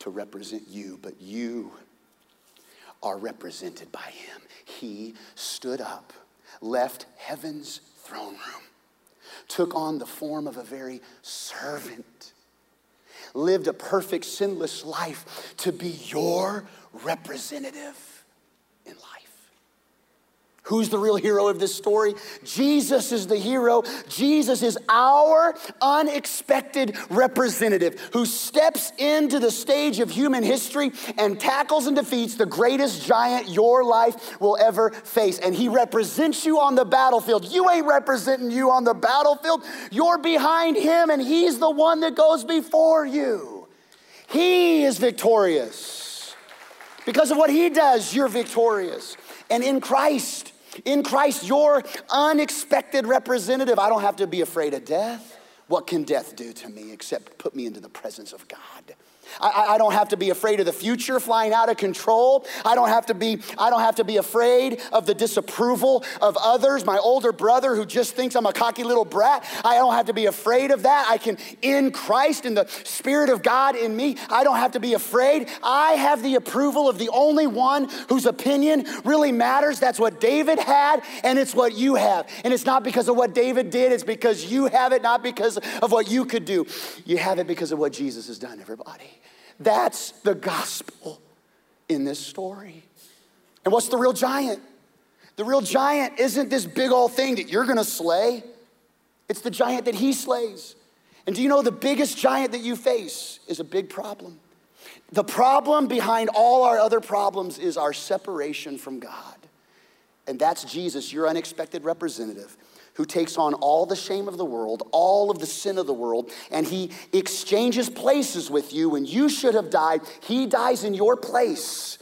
to represent you, but you are represented by him. He stood up, left heaven's throne room, took on the form of a very servant, lived a perfect, sinless life to be your representative. Who's the real hero of this story? Jesus is the hero. Jesus is our unexpected representative who steps into the stage of human history and tackles and defeats the greatest giant your life will ever face. And he represents you on the battlefield. You ain't representing you on the battlefield, you're behind him, and he's the one that goes before you. He is victorious. Because of what he does, you're victorious. And in Christ, in Christ, your unexpected representative. I don't have to be afraid of death. What can death do to me except put me into the presence of God? I, I, don't have to be afraid of the future flying out of control. I don't have to be, I don't have to be afraid of the disapproval of others. My older brother who just thinks I'm a cocky little brat. I don't have to be afraid of that. I can, in Christ, in the Spirit of God in me, I don't have to be afraid. I have the approval of the only one whose opinion really matters. That's what David had, and it's what you have. And it's not because of what David did, it's because you have it, not because of what you could do. You have it because of what Jesus has done, everybody. That's the gospel in this story. And what's the real giant? The real giant isn't this big old thing that you're gonna slay, it's the giant that he slays. And do you know the biggest giant that you face is a big problem? The problem behind all our other problems is our separation from God. And that's Jesus, your unexpected representative who takes on all the shame of the world, all of the sin of the world, and he exchanges places with you when you should have died. He dies in your place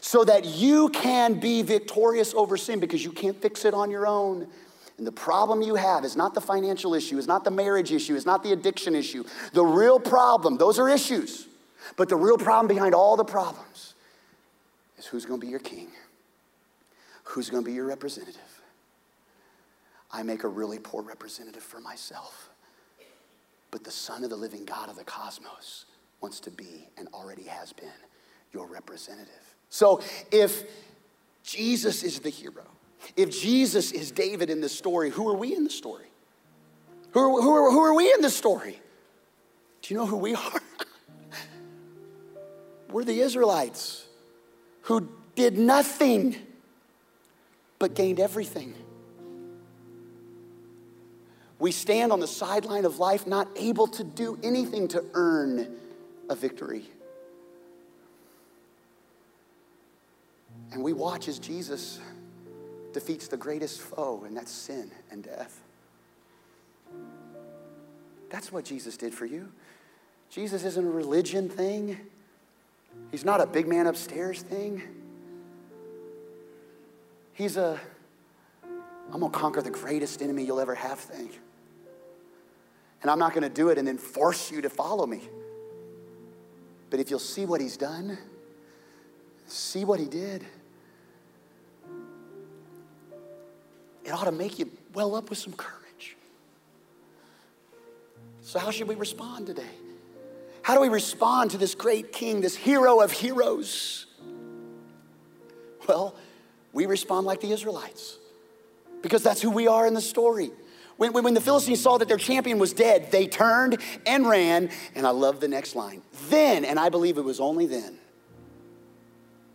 so that you can be victorious over sin because you can't fix it on your own. And the problem you have is not the financial issue, is not the marriage issue, is not the addiction issue. The real problem, those are issues, but the real problem behind all the problems is who's going to be your king? Who's going to be your representative? I make a really poor representative for myself. But the Son of the living God of the cosmos wants to be and already has been your representative. So if Jesus is the hero, if Jesus is David in the story, who are we in the story? Who are, who are, who are we in the story? Do you know who we are? We're the Israelites who did nothing but gained everything. We stand on the sideline of life, not able to do anything to earn a victory. And we watch as Jesus defeats the greatest foe, and that's sin and death. That's what Jesus did for you. Jesus isn't a religion thing, He's not a big man upstairs thing. He's a, I'm gonna conquer the greatest enemy you'll ever have thing. And I'm not going to do it and then force you to follow me. But if you'll see what he's done, see what he did, it ought to make you well up with some courage. So, how should we respond today? How do we respond to this great king, this hero of heroes? Well, we respond like the Israelites because that's who we are in the story. When, when, the Philistines saw that their champion was dead, they turned and ran. And I love the next line. Then, and I believe it was only then,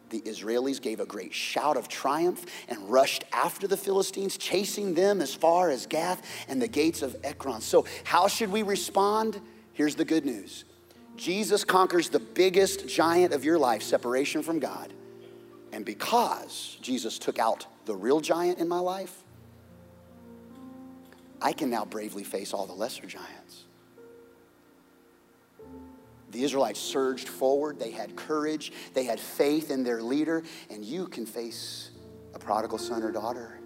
the Israelis gave a great shout of triumph and rushed after the Philistines, chasing them as far as Gath and the gates of Ekron. So, how should we respond? Here's the good news Jesus conquers the biggest giant of your life, separation from God. And because Jesus took out the real giant in my life, I can now bravely face all the lesser giants. The Israelites surged forward. They had courage. They had faith in their leader. And you can face a prodigal son or daughter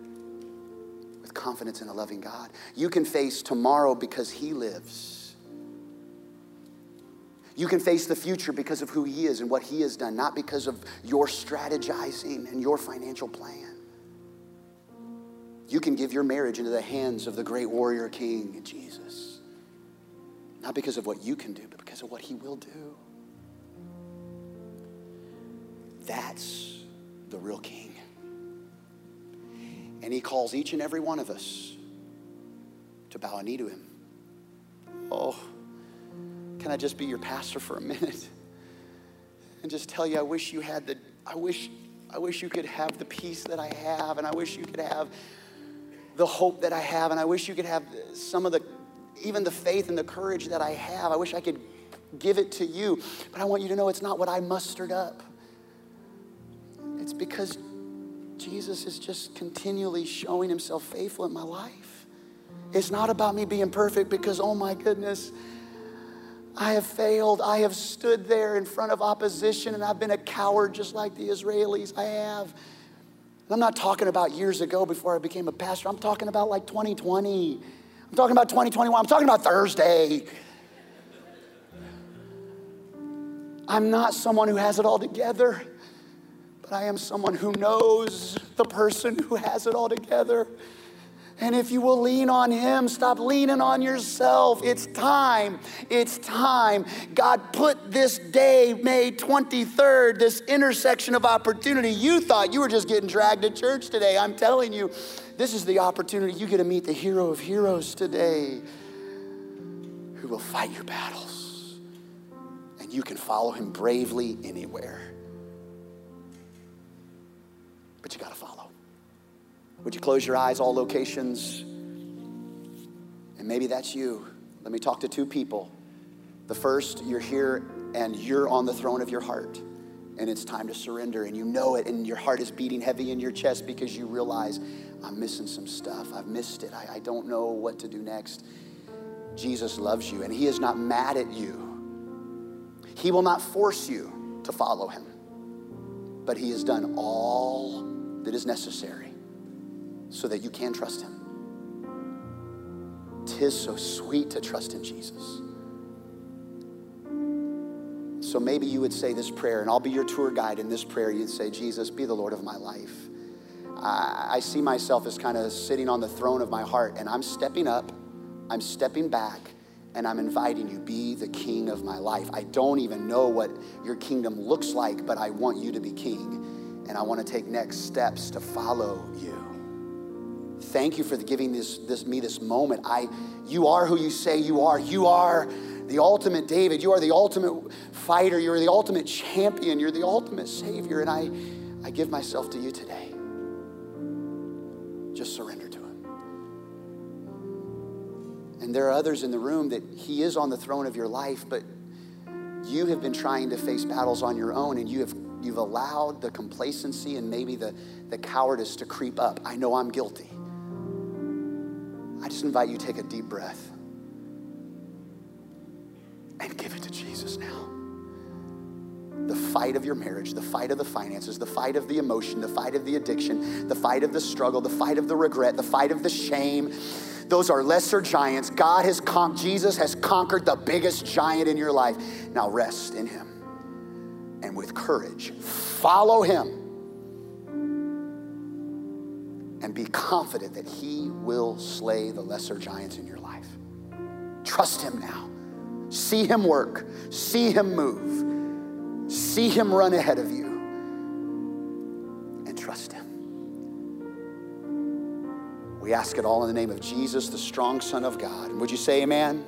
with confidence in a loving God. You can face tomorrow because He lives. You can face the future because of who He is and what He has done, not because of your strategizing and your financial plan. You can give your marriage into the hands of the great warrior king, Jesus. Not because of what you can do, but because of what He will do. That's the real king. And he calls each and every one of us to bow a knee to him. Oh, can I just be your pastor for a minute and just tell you I wish you had the I wish I wish you could have the peace that I have and I wish you could have the hope that I have and I wish you could have some of the even the faith and the courage that I have. I wish I could give it to you, but I want you to know it's not what I mustered up. It's because Jesus is just continually showing himself faithful in my life. It's not about me being perfect because, oh my goodness, I have failed. I have stood there in front of opposition and I've been a coward just like the Israelis. I have. And I'm not talking about years ago before I became a pastor. I'm talking about like 2020. I'm talking about 2021. I'm talking about Thursday. I'm not someone who has it all together but I am someone who knows the person who has it all together. And if you will lean on Him, stop leaning on yourself. It's time. It's time. God put this day, May 23rd, this intersection of opportunity. You thought you were just getting dragged to church today. I'm telling you, this is the opportunity. You get to meet the hero of heroes today who will fight your battles. And you can follow Him bravely anywhere. but you got to follow. Would you close your eyes, all locations? And maybe that's you. Let me talk to two people. The first, you're here and you're on the throne of your heart, and it's time to surrender, and you know it, and your heart is beating heavy in your chest because you realize, I'm missing some stuff. I've missed it. I, I don't know what to do next. Jesus loves you, and He is not mad at you. He will not force you to follow Him, but He has done all that is necessary so that you can trust Him. Tis so sweet to trust in Jesus. So maybe you would say this prayer, and I'll be your tour guide in this prayer. You'd say, Jesus, be the Lord of my life. I, I see myself as kind of sitting on the throne of my heart, and I'm stepping up, I'm stepping back, and I'm inviting you, be the king of my life. I don't even know what your kingdom looks like, but I want you to be king and I want to take next steps to follow you. Thank you for giving this, this, me this moment. I, you are who you say you are. You are the ultimate David. You are the ultimate fighter. You're the ultimate champion. You're the ultimate Savior. And I, I give myself to you today. Just surrender to Him. And there are others in the room that He is on the throne of your life, but you have been trying to face battles on your own and you have You've allowed the complacency and maybe the, the cowardice to creep up. I know I'm guilty. I just invite you to take a deep breath and give it to Jesus now. The fight of your marriage, the fight of the finances, the fight of the emotion, the fight of the addiction, the fight of the struggle, the fight of the regret, the fight of the shame. Those are lesser giants. God has con- Jesus has conquered the biggest giant in your life. Now rest in him and with courage. Follow him and be confident that he will slay the lesser giants in your life. Trust him now. See him work, see him move, see him run ahead of you, and trust him. We ask it all in the name of Jesus, the strong Son of God. would you say amen?